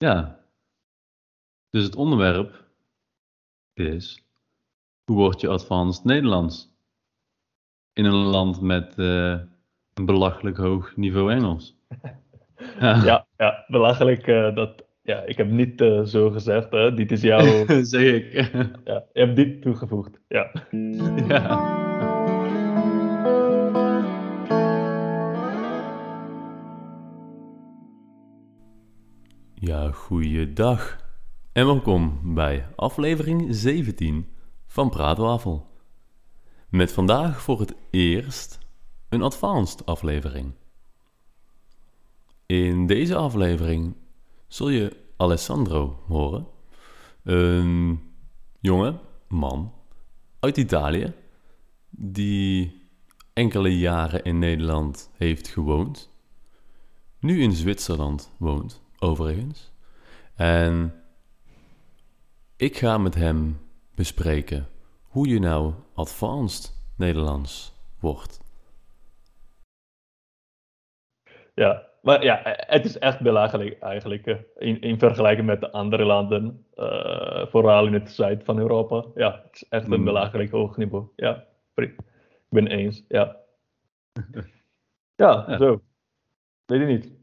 Ja. Dus het onderwerp is: hoe word je advanced Nederlands? In een land met eh, een belachelijk hoog niveau Engels. Ja, ja, belachelijk. eh, dat, ja, ik heb niet eh, zo gezegd. Hè. Dit is jouw. zeg ik. ja, je hebt dit toegevoegd. Ja. ja. Ja, goeiedag. En welkom bij aflevering 17 van Praatwafel. Met vandaag voor het eerst een advanced aflevering. In deze aflevering zul je Alessandro horen. Een jonge man uit Italië die enkele jaren in Nederland heeft gewoond. Nu in Zwitserland woont, overigens. En ik ga met hem bespreken hoe je nou advanced Nederlands wordt. ja, maar ja, het is echt belachelijk eigenlijk. eh, In, in vergelijking met de andere landen. eh, vooral in het zuid van Europa. Ja, het is echt een Hmm. belachelijk hoog niveau. Ja, ik ben eens. Ja. Ja, Ja. zo. Weet ik niet.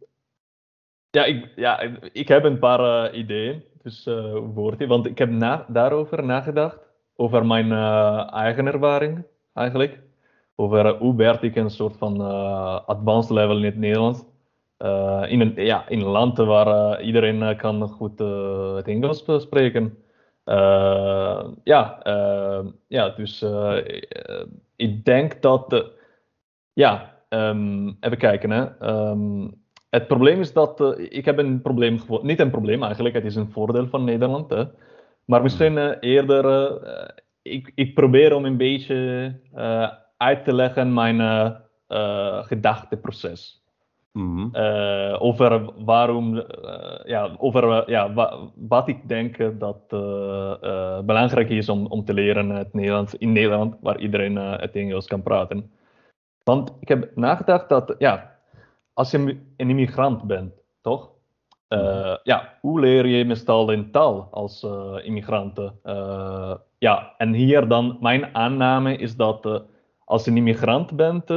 Ja, ik, ja, ik heb een paar eh, ideeën. Dus wordt het? Want ik heb daarover nagedacht. Over mijn eh, eigen ervaring, eigenlijk. Over hoe werd ik een soort van advanced level in het Nederlands. In, een, ja, in een land waar iedereen kan goed het Engels spreken. Ja, ja, dus ik denk dat, ja, ehm, even kijken. Hè. Ehm, het probleem is dat eh, ik heb een probleem gevonden. Niet een probleem eigenlijk, het is een voordeel van Nederland. Hè. Maar misschien eh, eerder, eh, ik, ik probeer om een beetje uit te leggen mijn gedachteproces. Eh, over waarom, ja, over ja, wa- wat ik denk dat belangrijk is om, om te leren het Nederlands in Nederland, waar iedereen het Engels kan praten. Want ik heb nagedacht dat, ja, als je een immigrant bent, toch? Eh, ja, hoe leer je meestal een taal als eh immigrant? Eh, ja, en hier dan, mijn aanname is dat als je een immigrant bent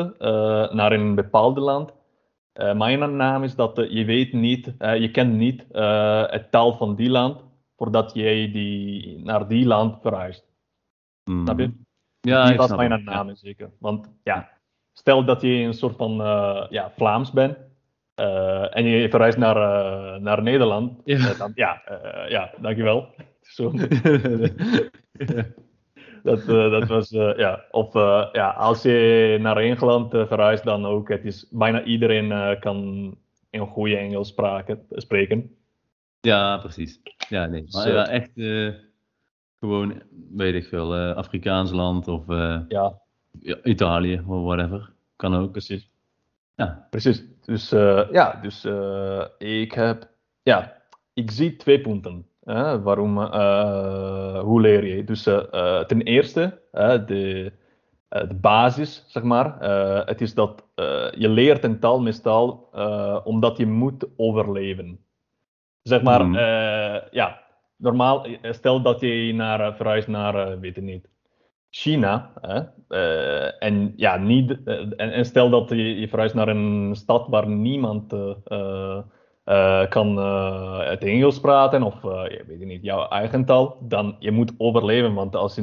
naar een bepaald land, mijn aanname is dat je weet niet, je kent niet het taal van die land voordat jij die, naar die land verhuist. Mhm. Snap je? Ja, was snap mijn. Ja. aanname zeker. Want ja, stel dat je een soort van eh, ja, Vlaams bent eh, en je verhuist naar, eh, naar Nederland, Ja. dan, ja, ja, dankjewel. Zo, dat, dat was, ja. Of ja, als je naar Engeland verhuist, dan ook. Het is, bijna iedereen kan een goede Engels spraken, spreken. Ja, precies. Ja, nee. Maar ja, echt gewoon, weet ik veel, Afrikaans land of Ja, ja, Italië of whatever. Kan ook. precies. Ja. Precies. Dus eh, ja, dus eh, ik heb, ja, ik zie twee punten. hè, waarom, eh, hoe leer je? Dus ten eerste, de, de basis, zeg maar. het is dat je leert een taal meestal omdat je moet overleven. Zeg maar, eh, ja, normaal, stel dat je naar, verhuist naar, weet ik niet, China. Hè? eh, en, ja, niet, eh, en, stel dat je, je verhuist naar een stad waar niemand eh, kan het Engels praten of ja, weet niet, jouw eigen taal, dan je moet overleven. Want als,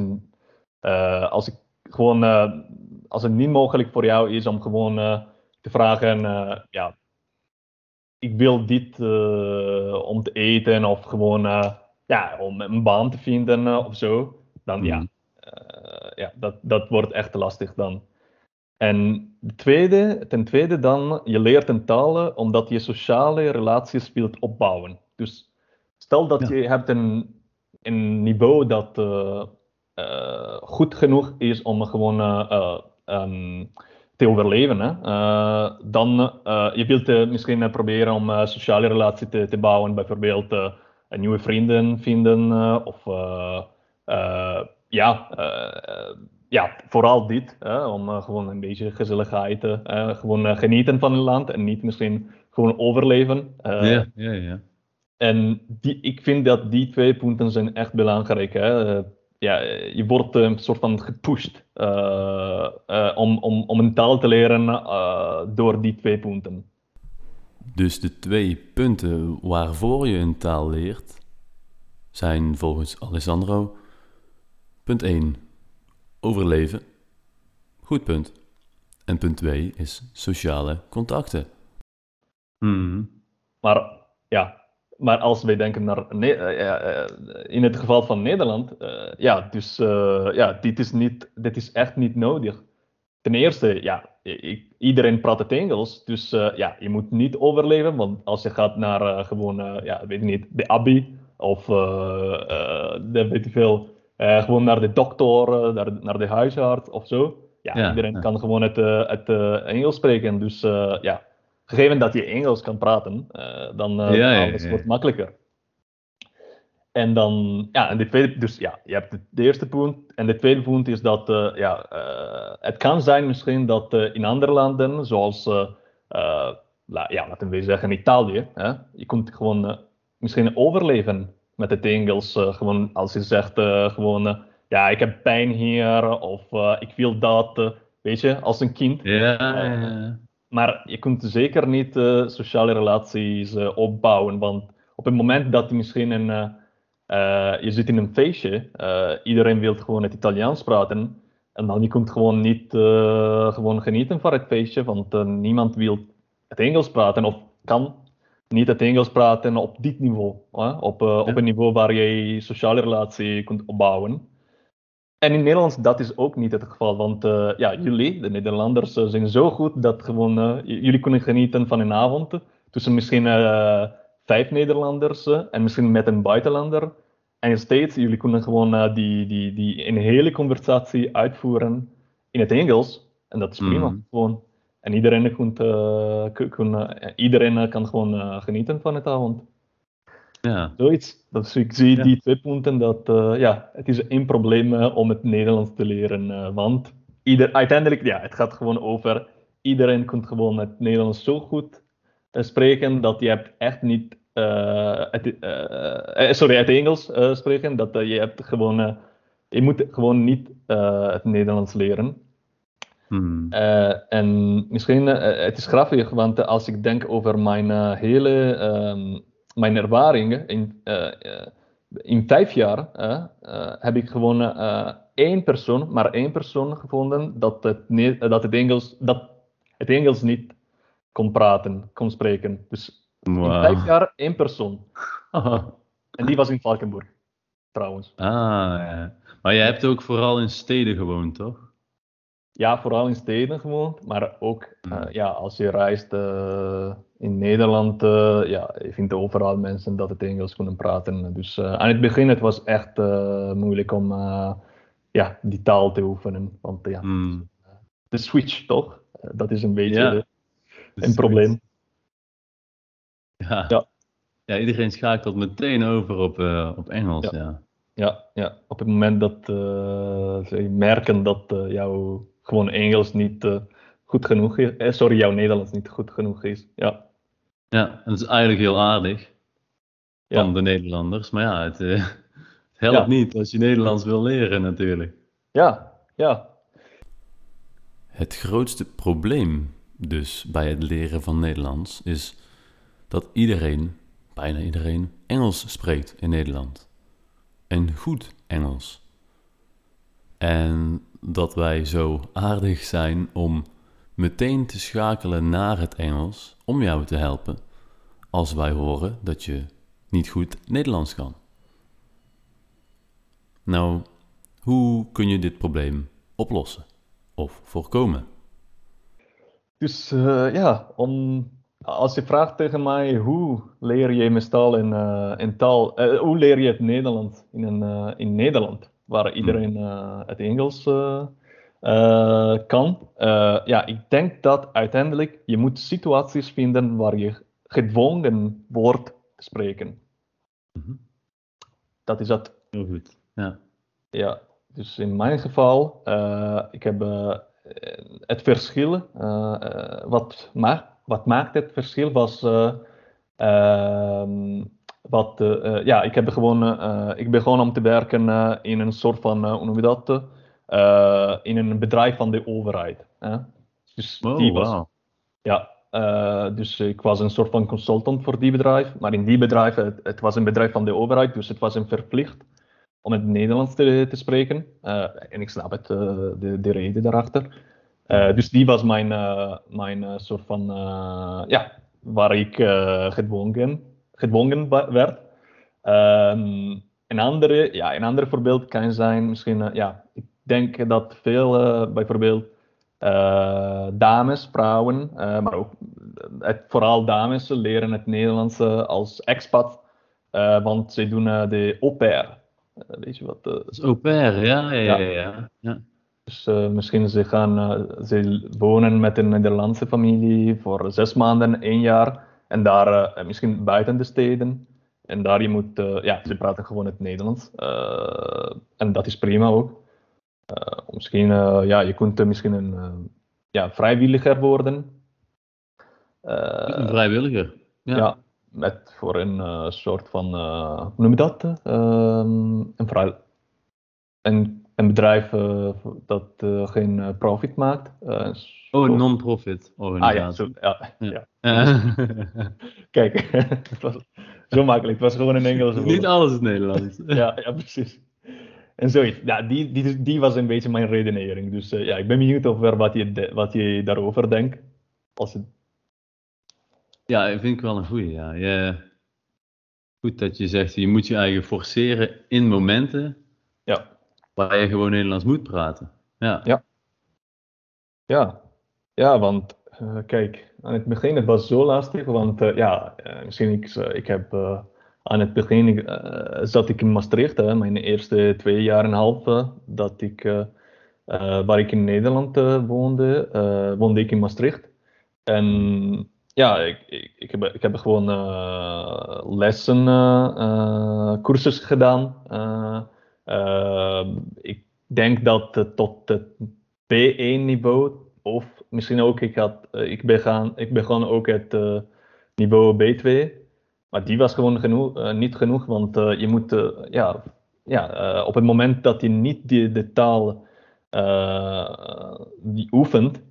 als, ik gewoon, als het niet mogelijk voor jou is om gewoon te vragen, ja, ik wil dit om te eten of gewoon ja, om een baan te vinden of zo, dan ja, eh, ja, dat, dat wordt echt lastig dan. En de tweede, ten tweede dan, je leert een taal eh, omdat je sociale relaties wilt opbouwen. Dus stel dat Ja. je hebt een, een niveau dat eh, eh, goed genoeg is om gewoon eh, eh, ehm, te overleven. Hè? Dan je wilt misschien proberen om een sociale relatie te, te bouwen, bijvoorbeeld nieuwe vrienden vinden of ja, eh, ja, vooral dit, hè, om eh, gewoon een beetje gezelligheid, eh, gewoon genieten van het land en niet misschien gewoon overleven. Ja, ja, ja. En die, ik vind dat die twee punten zijn echt belangrijk. Hè? ja, je wordt een soort van gepusht om, om, om een taal te leren door die twee punten. Dus de twee punten waarvoor je een taal leert zijn volgens Alessandro: punt 1 overleven. Goed punt. En punt 2 is sociale contacten. Hmm. Maar ja, maar als wij denken naar uh, in het geval van Nederland, uh, ja, dus ja, dit is, niet, dit is echt niet nodig. Ten eerste, ja, iedereen praat het Engels, dus ja, je moet niet overleven, want als je gaat naar gewoon, ja, weet ik niet, de Abi of de, weet ik veel, gewoon naar de dokter, naar, naar de huisarts of zo. Ja, iedereen kan gewoon het, het Engels spreken, dus ja, gegeven dat je Engels kan praten, dan uh, ja, alles wordt makkelijker. En dan, ja, en de tweede, dus ja, je hebt de, eerste punt. En de tweede punt is dat, uh, ja, het kan zijn misschien dat in andere landen, zoals, la, ja, laten we zeggen Italië, hè, je kunt gewoon misschien overleven met het Engels. gewoon als je zegt, gewoon, ja, ik heb pijn hier, of ik wil dat, weet je, als een kind. Ja, maar je kunt zeker niet sociale relaties opbouwen. Want op het moment dat je misschien een, uh, je zit in een feestje, iedereen wil gewoon het Italiaans praten. En dan je kunt gewoon niet gewoon genieten van het feestje, want niemand wil het Engels praten of kan niet het Engels praten op dit niveau. Op, op een niveau waar je sociale relatie kunt opbouwen. En in Nederland dat is ook niet het geval, want uh, ja, jullie, de Nederlanders, uh, zijn zo goed dat gewoon, jullie kunnen genieten van een avond tussen misschien vijf Nederlanders en misschien met een buitenlander. En steeds, jullie kunnen gewoon die, die, die een hele conversatie uitvoeren in het Engels. En dat is prima, mm. gewoon. En iedereen, kunt, kun, iedereen kan gewoon genieten van het avond. Ja. Zoiets. Dus ik zie die twee punten dat uh, ja, het is één probleem uh, om het Nederlands te leren. Uh, want ieder, uiteindelijk, ja, het gaat gewoon over iedereen kunt gewoon het Nederlands zo goed spreken dat je hebt echt niet het, sorry, het Engels spreken dat je hebt gewoon je moet gewoon niet het Nederlands leren. Hmm. en misschien, het is grappig, want als ik denk over mijn hele um, mijn ervaringen in, uh, in vijf jaar uh, heb ik gewoon één persoon, maar één persoon gevonden dat het, dat het, Engels, dat het Engels niet kon praten, kon spreken. Dus in vijf jaar één persoon. en die was in Valkenburg, trouwens. Ah, ja. Maar jij hebt ook vooral in steden gewoond, toch? Ja, vooral in steden gewoond, maar ook uh, ja, als je reist uh, in Nederland, uh, ja, je vindt overal mensen dat het Engels kunnen praten. Dus aan het begin het was echt moeilijk om ja, die taal te oefenen. Want ja, mm. de switch toch? dat is een beetje ja, de, een probleem. Ja. ja. Ja. iedereen schakelt meteen over op, op Engels. Ja. ja. Ja, op het moment dat ze merken dat jouw gewoon Engels niet uh, goed genoeg is. Eh, sorry, jouw Nederlands niet goed genoeg is. Ja, ja en dat is eigenlijk heel aardig van ja. de Nederlanders. Maar ja, het, uh, het helpt ja. niet als je Nederlands wil leren natuurlijk. Ja, ja. Het grootste probleem dus bij het leren van Nederlands is dat iedereen, bijna iedereen, Engels spreekt in Nederland. En goed Engels. En dat wij zo aardig zijn om meteen te schakelen naar het Engels om jou te helpen als wij horen dat je niet goed Nederlands kan. Nou, hoe kun je dit probleem oplossen of voorkomen? Dus uh, ja, om, als je vraagt tegen mij hoe leer je meestal in, uh, in taal, uh, hoe leer je het Nederlands in, in Nederland? Waar iedereen uh, het Engels uh, uh, kan. ja, ik denk dat uiteindelijk je moet situaties vinden waar je gedwongen wordt te spreken. Mm Dat is dat. Heel goed. Ja. Ja, dus in mijn geval, ik heb het verschil, wat, ma wat maakt het verschil was ehm, wat, eh, eh, ja, ik heb gewoon, eh, ik begon om te werken in een soort van, hoe noem je dat? In een bedrijf van de overheid. Hè? Dus Oh, die was, ja, dus ik was een soort van consultant voor die bedrijf. Maar in die bedrijf, het, het was een bedrijf van de overheid, dus het was een verplicht om het Nederlands te, te spreken. En ik snap het, de, de reden daarachter. Dus die was mijn, mijn soort van, ja, waar ik eh, gedwongen, gedwongen werd. Ehm, een, andere, ja, een ander voorbeeld kan zijn, misschien, eh, ja, ik denk dat veel, eh, bijvoorbeeld, eh, dames, vrouwen, maar ook het, vooral dames leren het Nederlands eh, als expat, want ze doen de au pair. Weet je wat? Dat is au pair, ja, ja, ja. Ja. ja, dus misschien ze gaan, ze wonen met een Nederlandse familie voor zes maanden, één jaar. En daar eh, misschien buiten de steden. En daar je moet, eh, ja, ze praten gewoon het Nederlands. Eh, en dat is prima ook. Misschien, ja, je kunt misschien een ja, vrijwilliger worden. Een vrijwilliger. Ja. ja. met voor een soort van, eh, hoe noem je dat? Ehm, een, vrij, een, een bedrijf eh, dat eh, geen eh, profit maakt. Eh, Oh, non-profit Ah ja, organisatie. zo, ja, Ja. ja. Kijk, het was zo makkelijk. Het was gewoon een Engelse woord. Niet alles is Nederlands. Ja, ja, precies. En zoiets. Ja, die, die, die was een beetje mijn redenering. Dus ja, ik ben benieuwd over wat je, de- wat je daarover denkt. Als het, Ja, ik vind ik wel een goeie. Ja. Je, goed dat je zegt, je moet je eigen forceren in momenten ja. Waar je gewoon Nederlands moet praten. Ja, Ja. Ja, ja want eh, kijk, aan het begin het was zo lastig, want eh, ja, eh, misschien ik, ik heb aan het begin zat ik in Maastricht, hè, mijn eerste twee jaar en een half dat ik, waar ik in Nederland woonde, woonde ik in Maastricht. En ja, ik, ik, heb, ik heb gewoon lessen, eh, eh, cursus gedaan. Eh, eh, ik denk dat tot het B1-niveau, of misschien ook, ik, had, eh, ik, ik begon ook het eh, niveau B2. Maar die was gewoon genoeg, eh, niet genoeg, want je moet, ja, ja op het moment dat je niet die, de taal die oefent,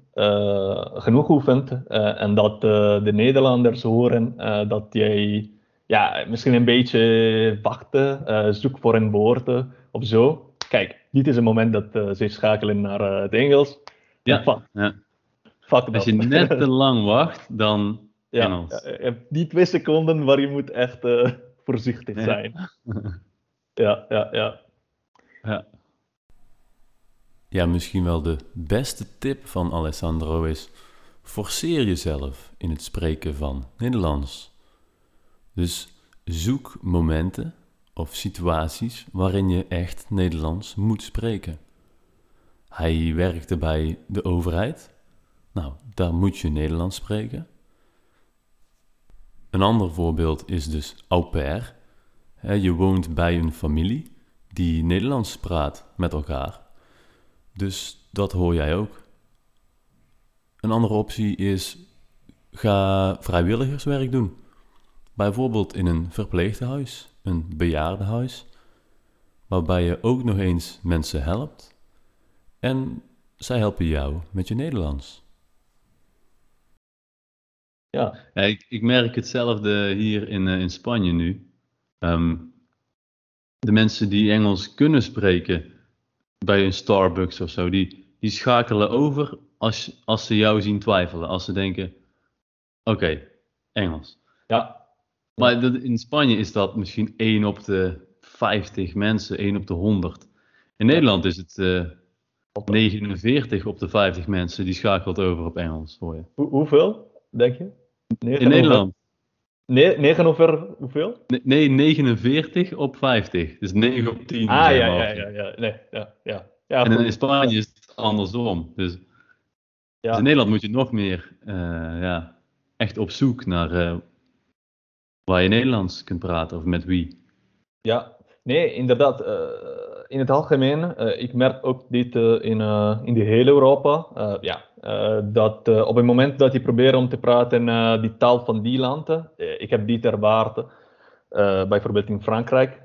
genoeg oefent, en dat de Nederlanders horen dat jij ja, misschien een beetje wachten, zoek voor een woord of zo. Kijk, dit is een moment dat eh, ze schakelen naar eh, het Engels. Ja, fuck, ja. fuck Als dat. je net te lang wacht, dan Ja, Engels. ja, je hebt die twee seconden waar je moet echt eh, voorzichtig Ja. zijn. Ja, ja, ja. Ja. Ja, misschien wel de beste tip van Alessandro is: forceer jezelf in het spreken van Nederlands. Dus zoek momenten of situaties waarin je echt Nederlands moet spreken. Hij werkte bij de overheid. Nou, daar moet je Nederlands spreken. Een ander voorbeeld is dus au pair. Je woont bij een familie die Nederlands praat met elkaar. Dus dat hoor jij ook. Een andere optie is: ga vrijwilligerswerk doen. Bijvoorbeeld in een verpleeghuis, een bejaardenhuis, waarbij je ook nog eens mensen helpt en zij helpen jou met je Nederlands. ja. Ik, ik merk hetzelfde hier in, eh, in Spanje nu. Ehm, de mensen die Engels kunnen spreken bij een Starbucks of zo, die, die schakelen over als, als ze jou zien twijfelen. Als ze denken, oké, Engels. ja. Maar dat, in Spanje is dat misschien 1 op de 50 mensen, 1 op de 100. In Nederland is het eh 49 op de 50 mensen die schakelt over op Engels, hoor je. Hoe- hoeveel, denk je? Negen In Nederland? Over, nee, negen over hoeveel? Nee, Nee, 49 op 50. Dus 9 op 10. Ah, ja, ja, ja, ja. Nee, ja, ja. ja En in Spanje is het andersom. Dus, dus ja. in Nederland moet je nog meer eh, ja, echt op zoek naar eh, waar je Nederlands kunt praten of met wie. Ja, nee, inderdaad. eh, in het algemeen, eh, ik merk ook dit eh, in, in de hele Europa. ja, dat op het moment dat je probeert om te praten die taal van die landen, ik heb dit ervaren, bijvoorbeeld in Frankrijk.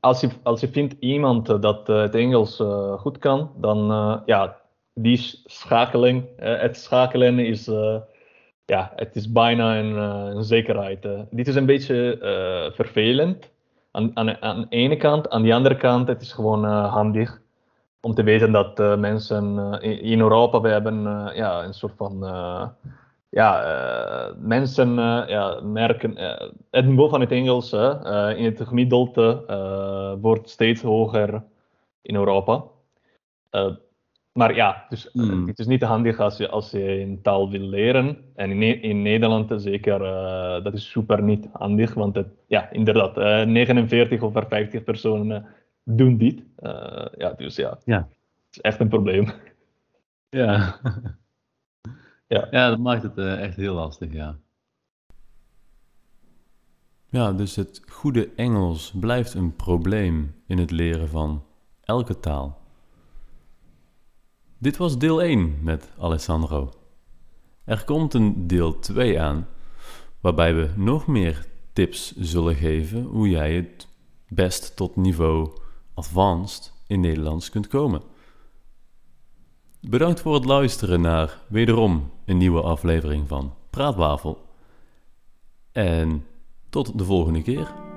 Als, je, als je vindt iemand dat het Engels goed kan, dan ja, die schakeling, het schakelen is, ja, het is bijna een, een zekerheid. dit is een beetje vervelend aan, aan, aan de ene kant. Aan de andere kant, het is gewoon handig om te weten dat mensen in, Europa, we hebben ja, een soort van ja, mensen ja, merken, het niveau van het Engels in het gemiddelde wordt steeds hoger in Europa. Maar ja, dus mm. het is niet handig als je, als je een taal wil leren. En in, in Nederland zeker, dat is super niet handig, want het, ja, inderdaad, 49 of 50 personen doen dit. ja, dus ja, ja, het is echt een probleem. Ja. Ja, ja dat maakt het uh, echt heel lastig, ja. Ja, dus het goede Engels blijft een probleem in het leren van elke taal. Dit was deel 1 met Alessandro. Er komt een deel 2 aan, waarbij we nog meer tips zullen geven hoe jij het best tot niveau advanced in Nederlands kunt komen. Bedankt voor het luisteren naar wederom een nieuwe aflevering van Praatwafel. En tot de volgende keer.